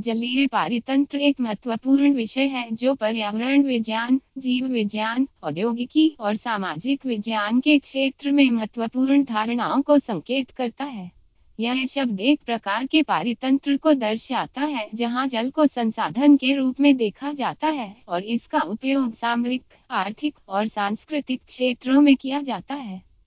जलीय पारितंत्र एक महत्वपूर्ण विषय है, जो पर्यावरण विज्ञान, जीव विज्ञान, औद्योगिकी और सामाजिक विज्ञान के क्षेत्र में महत्वपूर्ण धारणाओं को संकेत करता है। यह शब्द एक प्रकार के पारितंत्र को दर्शाता है, जहाँ जल को संसाधन के रूप में देखा जाता है और इसका उपयोग सामरिक, आर्थिक और सांस्कृतिक क्षेत्रों में किया जाता है।